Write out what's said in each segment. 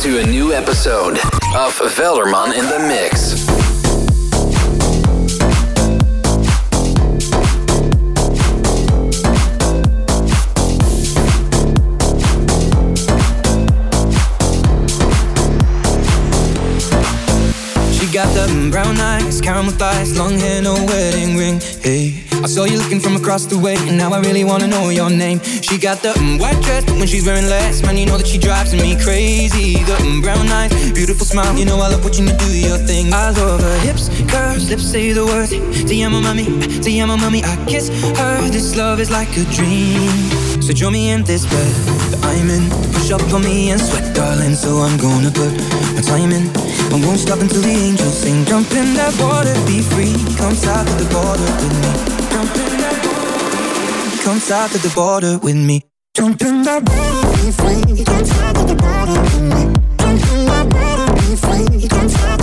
to a new episode of Velderman in the Mix. Got the brown eyes, caramel thighs, long hair, no wedding ring. Hey. I saw you looking from across the way, and now I really wanna know your name. She got the um, white dress, but when she's wearing less, man, you know that she drives me crazy. The um, brown eyes, beautiful smile, you know I love watching you do your thing. I love her hips, curves, lips say the words. Te amo, mami, te amo, mami. I kiss her. This love is like a dream. So join me in this bed I'm in. Push up on me and sweat, darling. So I'm gonna put my time in. I won't stop until the angels sing. Jump in that water, be free. Come south of the border with me. Jump in that. Come south of the border with me. Jump in that water, be free. Come south of the border with me. Jump in that water, be free. Come south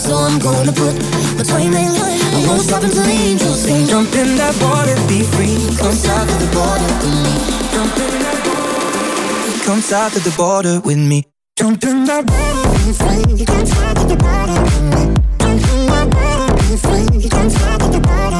So I'm gonna put my time in. I won't stop until the angels sing. Jump in that water, be free. Come south of the border with me. Jump in that border. Come south of the border with me. Jump in that border, be free. Come south of the border with me. Jump in that border, be free. Come south of the border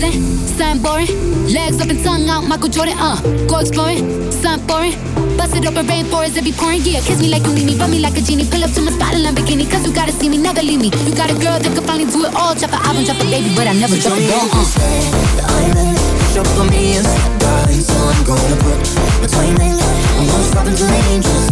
than something boring? Legs up and tongue out, Michael Jordan. Uh, go exploring, something boring. Bust it up in rainforest, it be pouring. Yeah, kiss me like you need me, rub me like a genie. Pull up to my spot in Lamborghini, cause you gotta see me, never leave me. You got a girl that could finally do it all. Drop an album, drop a baby, but I never drop a ball. Uh. I'm up on me and darling. So I'm gonna put my time in. I won't stop until the angels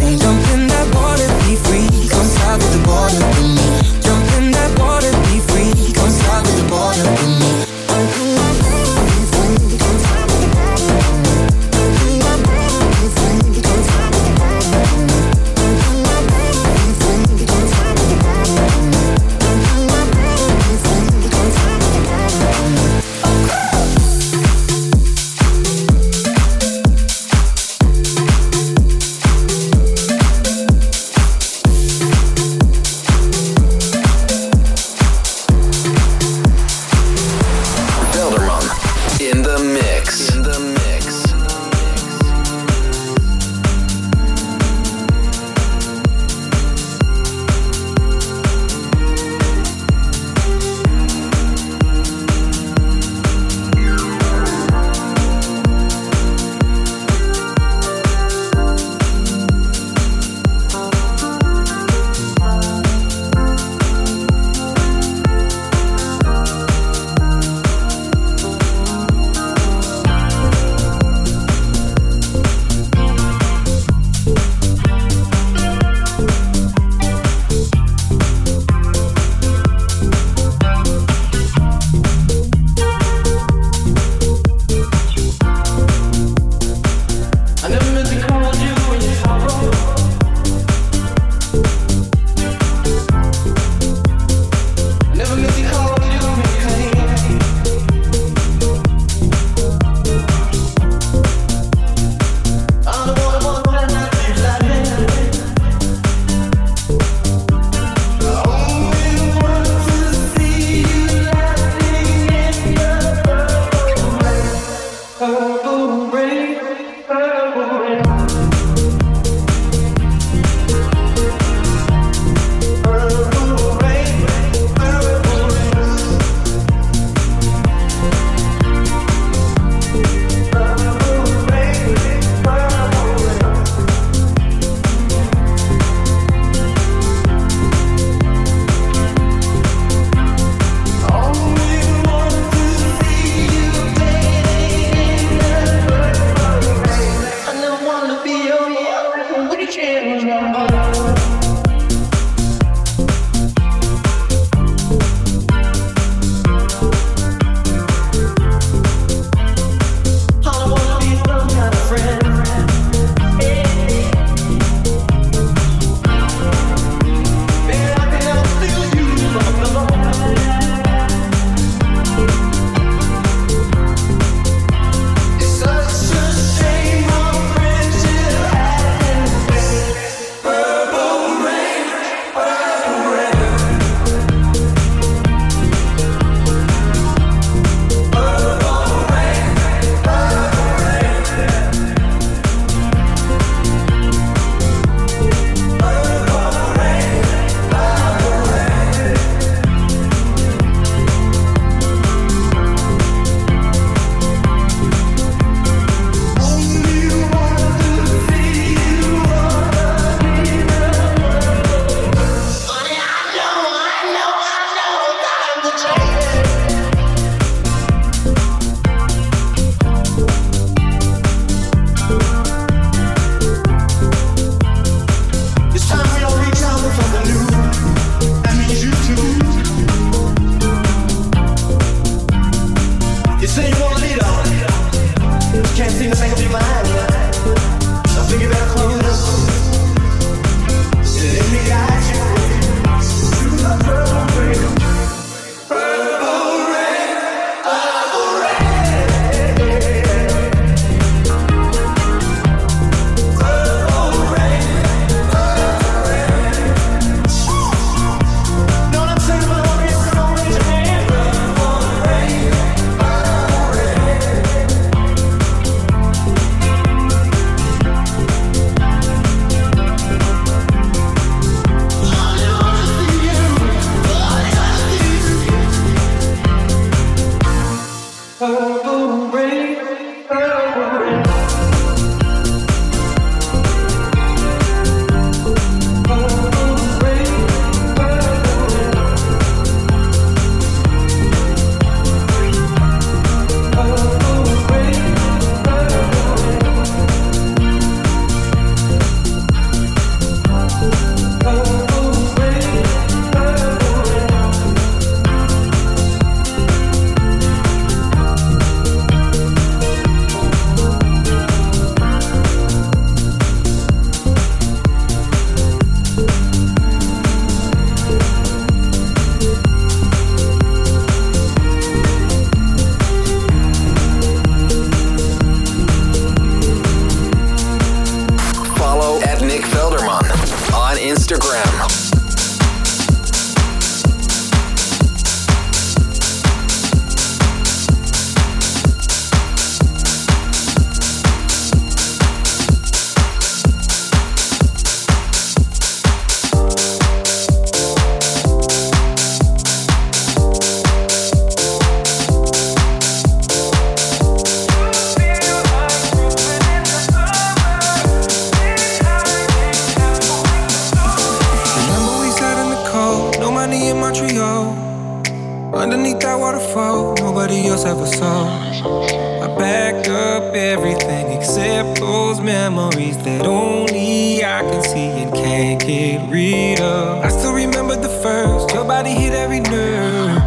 Nobody else ever saw. I back up everything except those memories that only I can see and can't get rid of. I still remember the first, your body hit every nerve.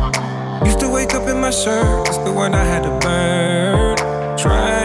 Used to wake up in my shirt, it's the one I had to burn. try.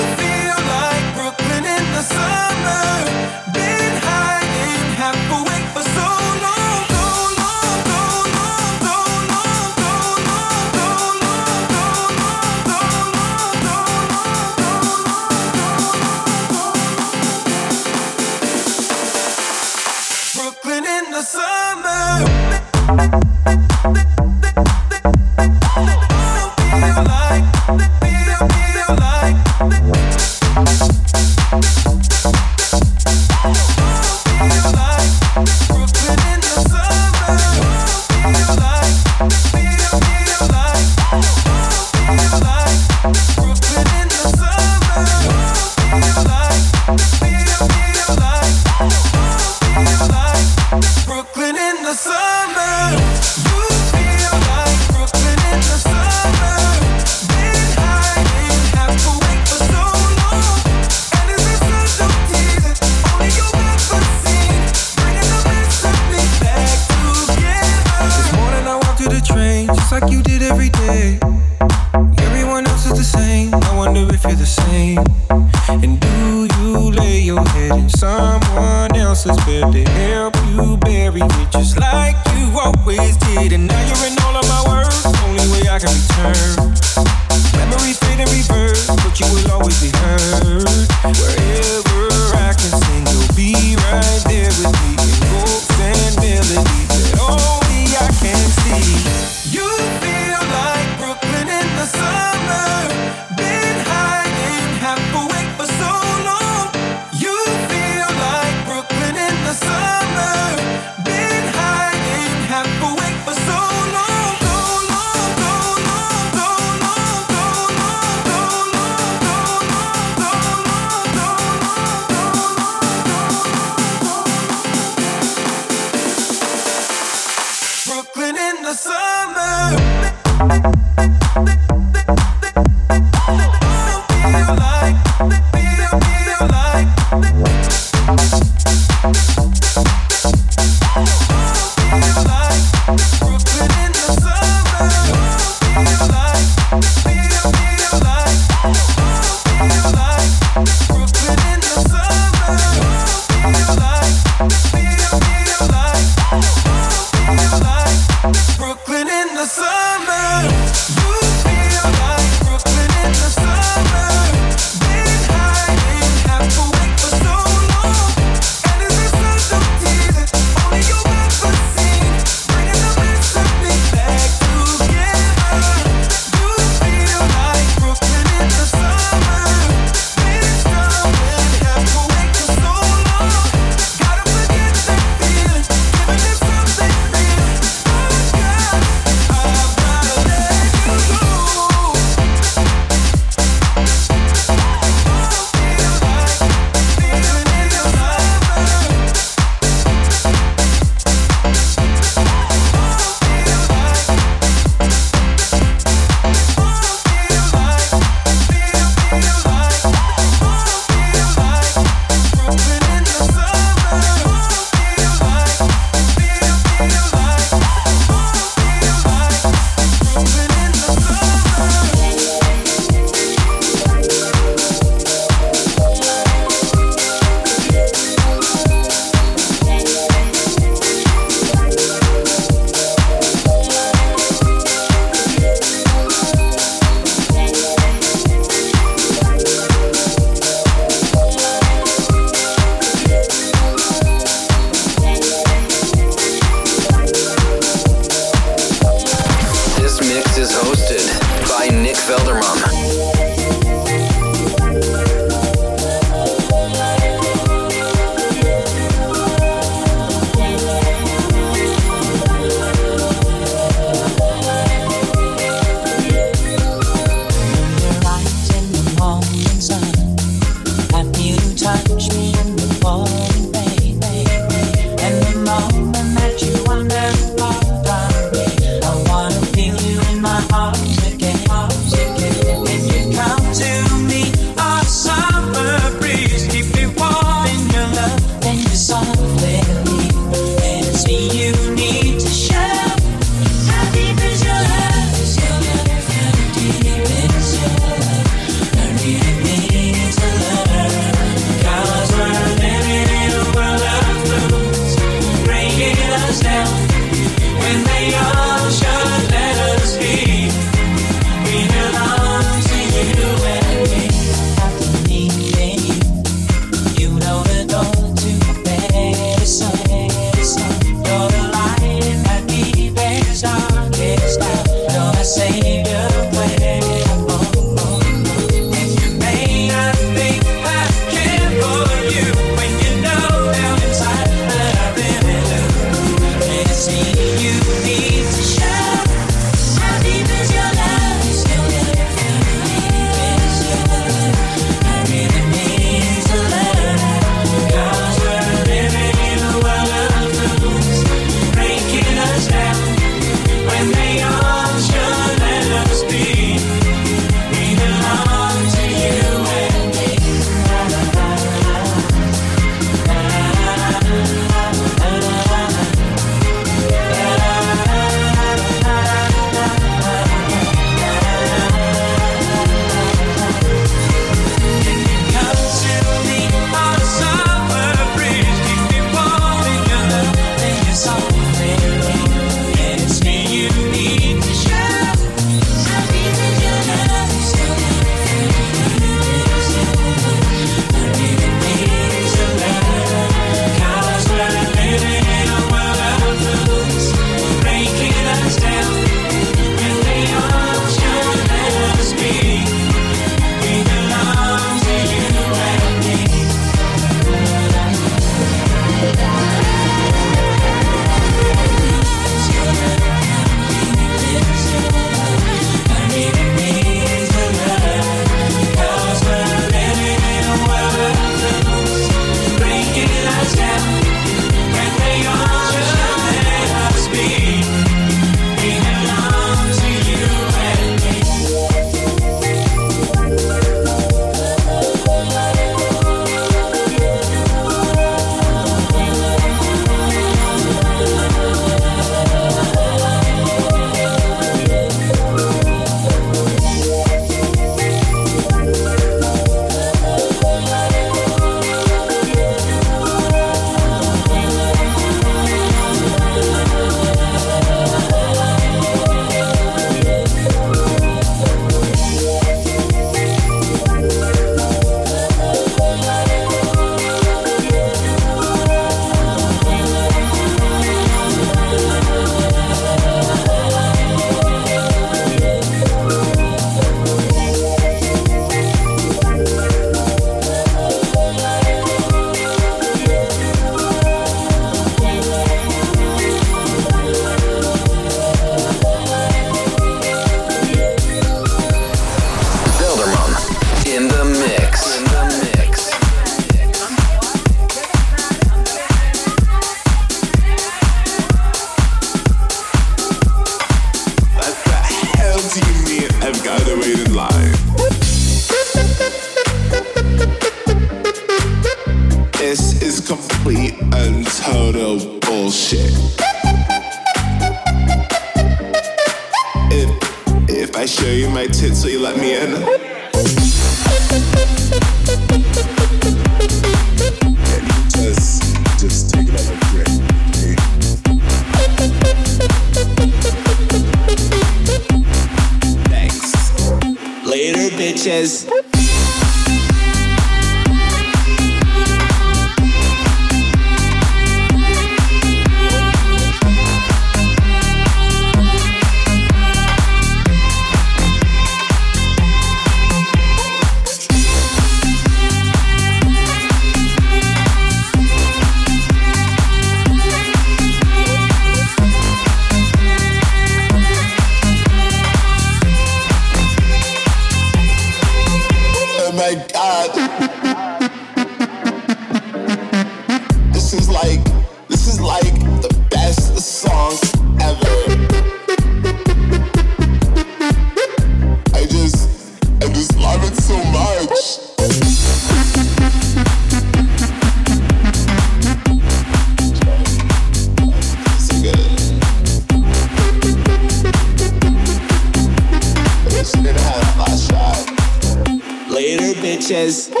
Later,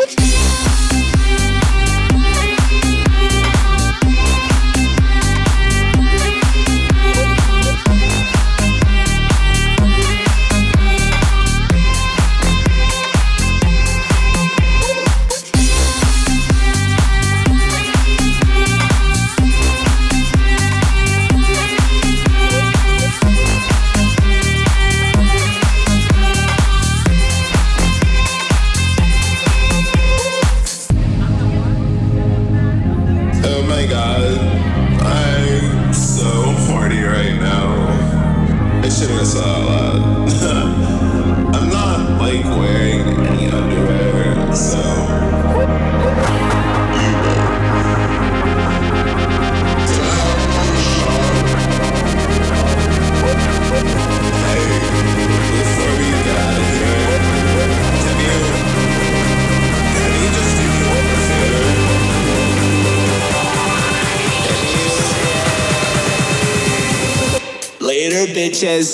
Later,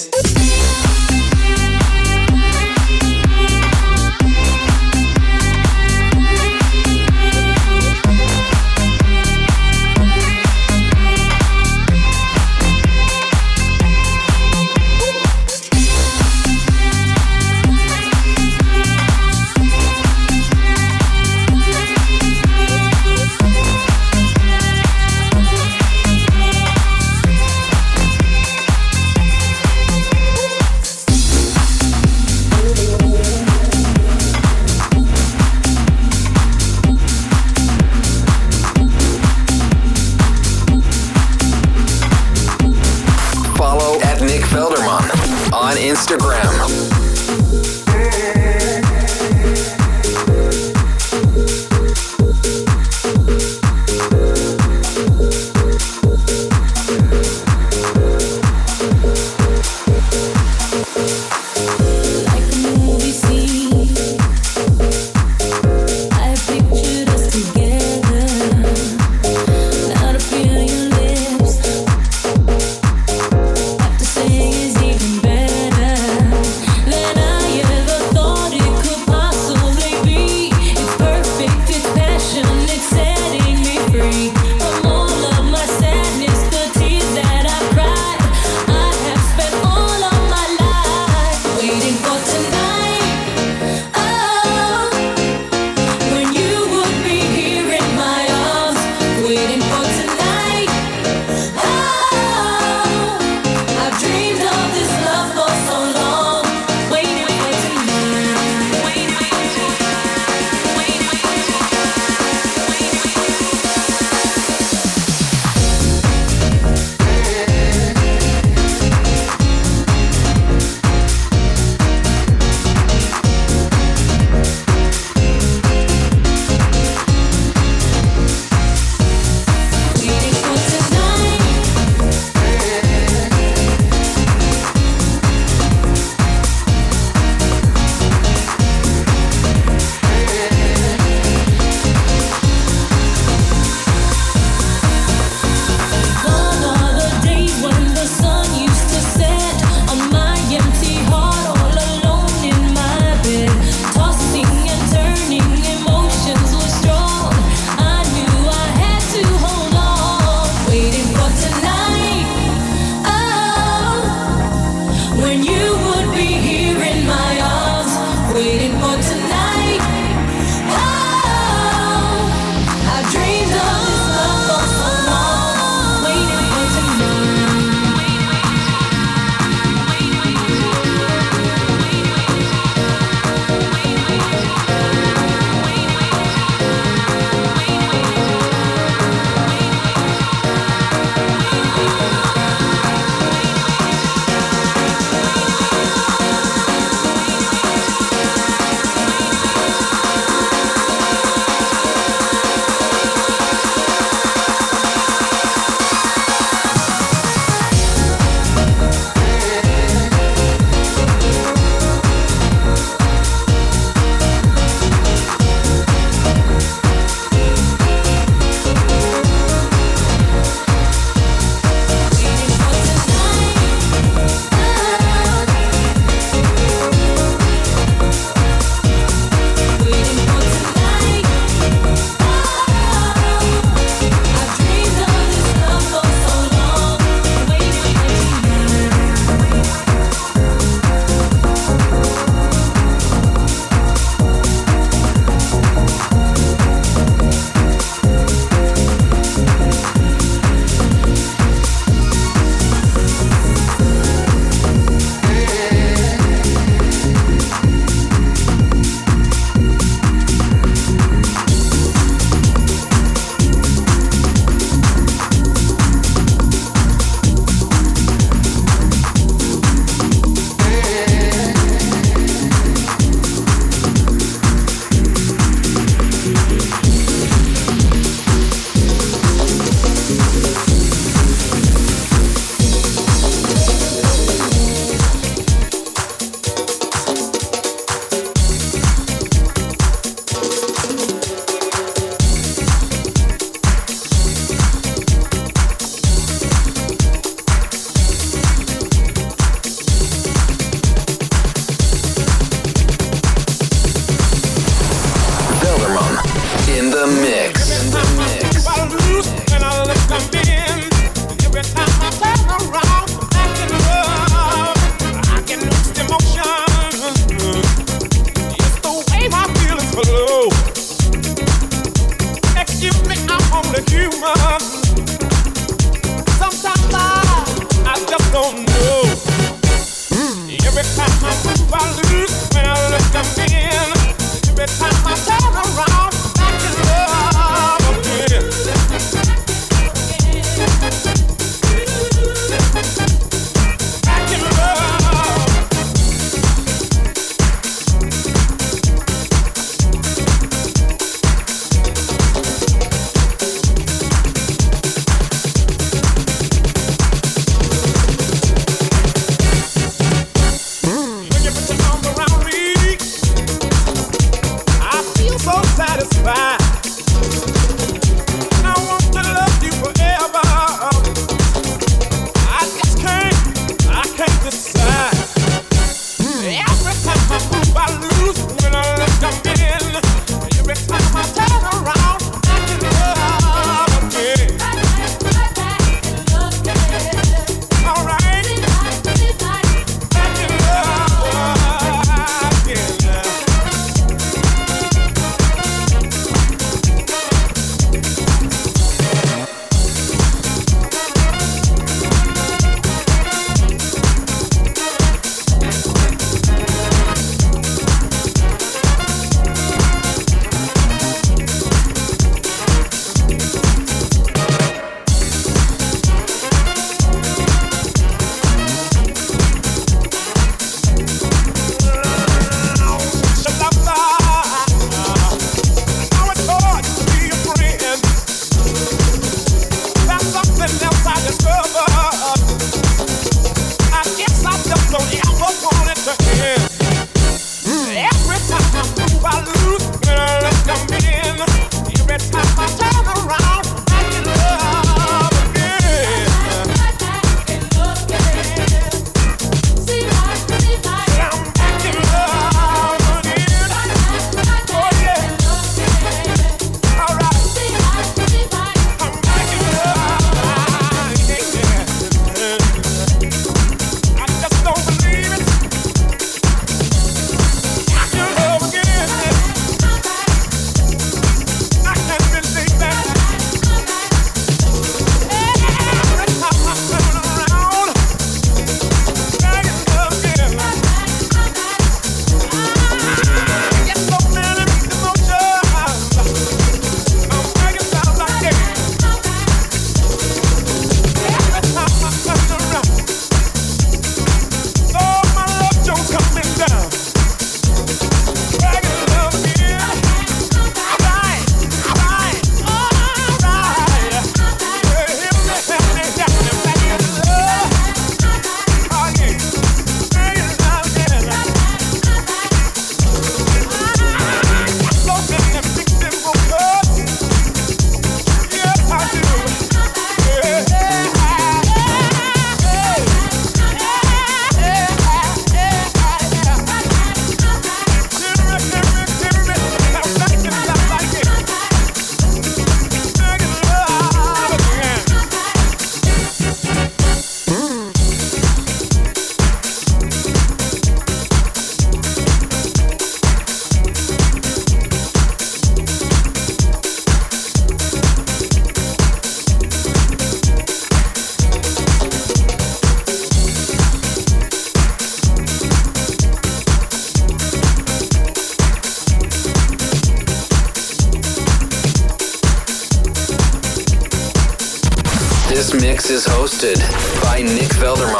by Nick Velderman.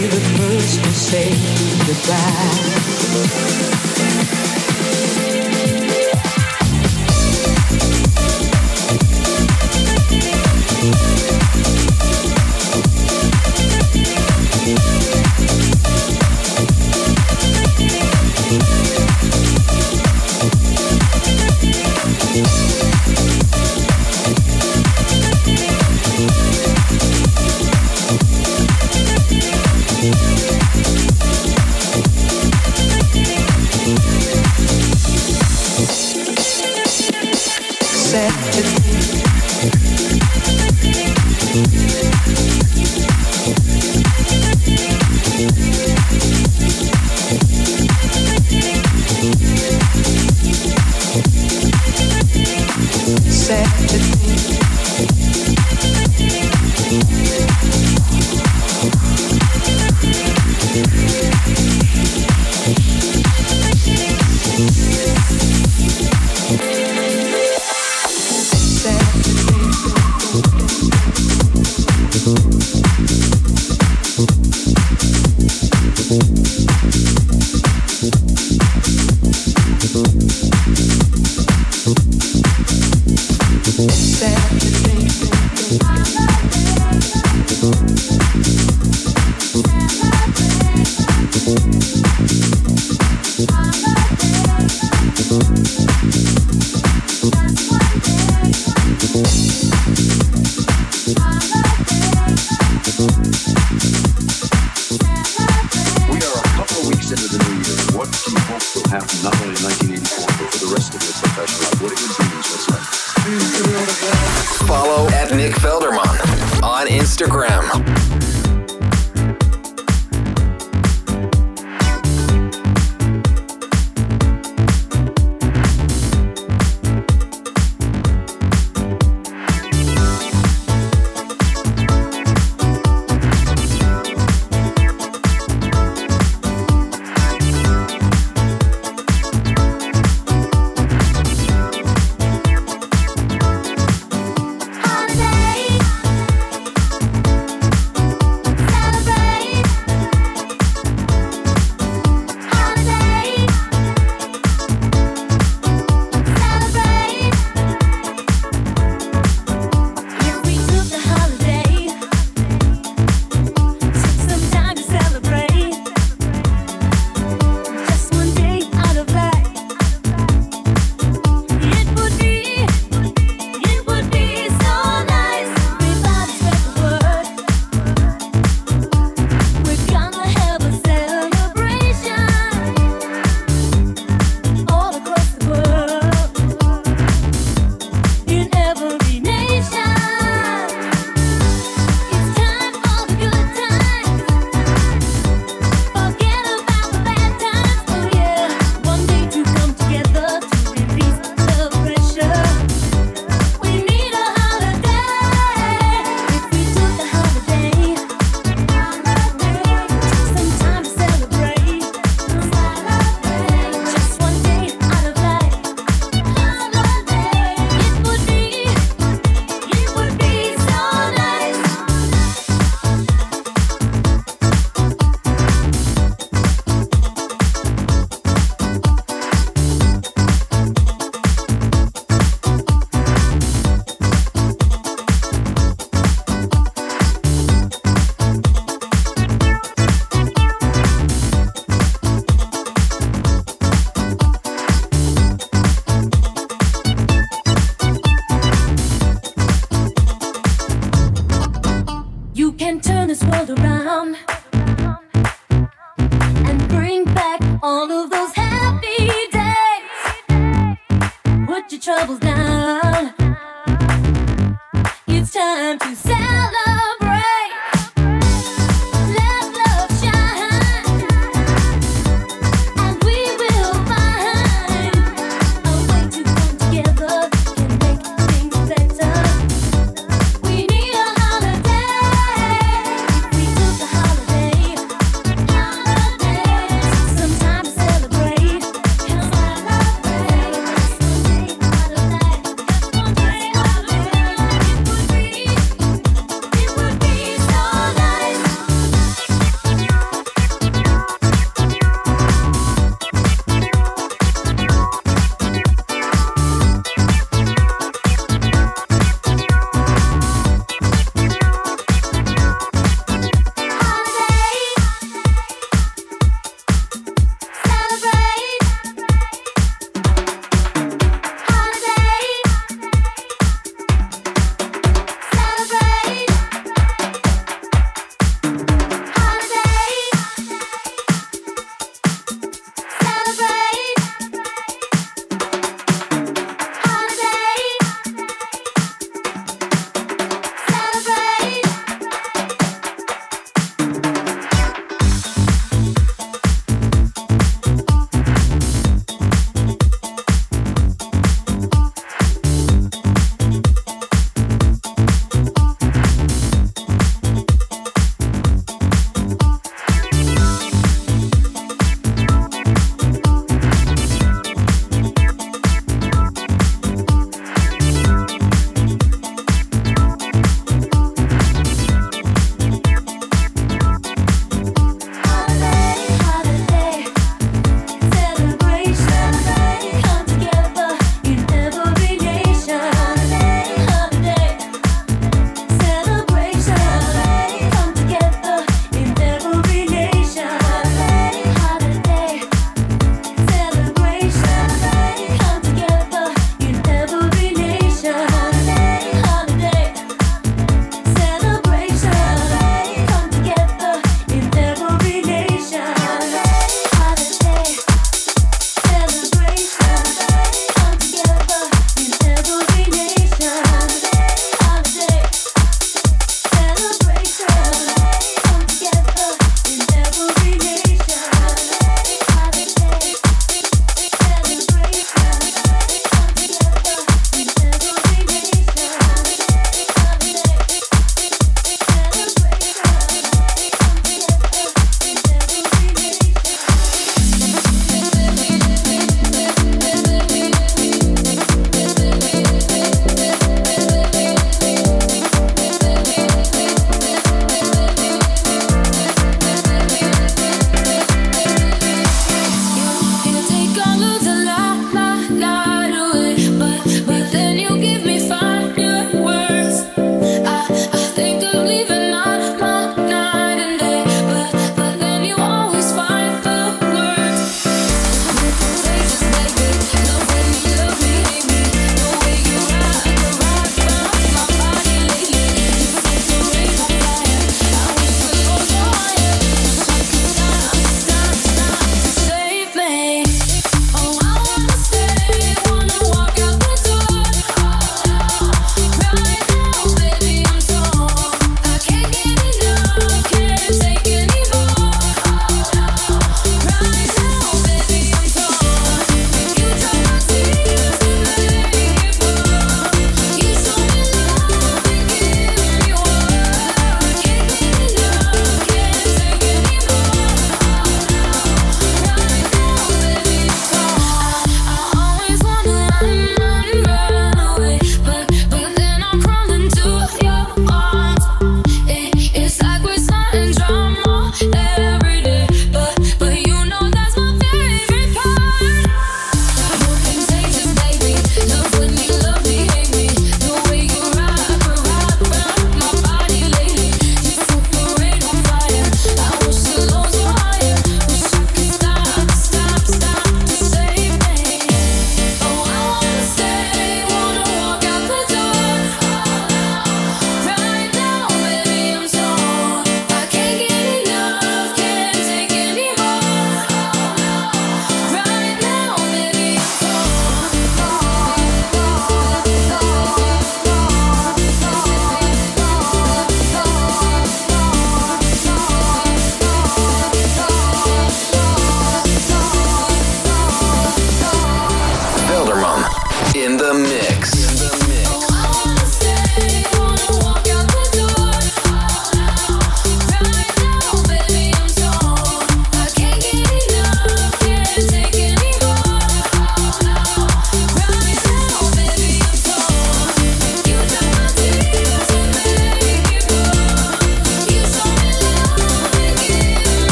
The first to say goodbye.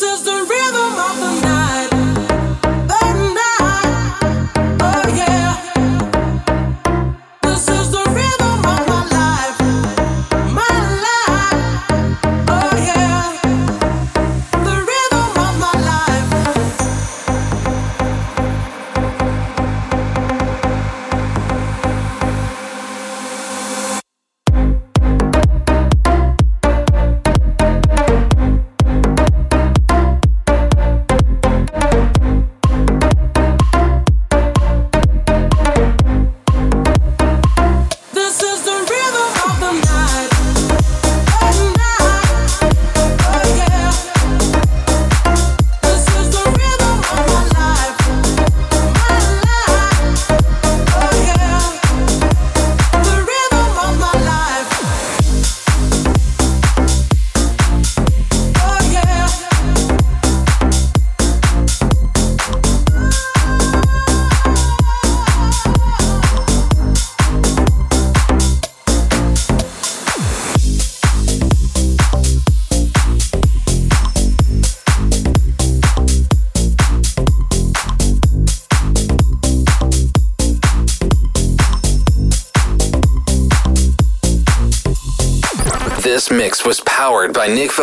This is the rhythm of the night.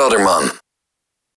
Velderman.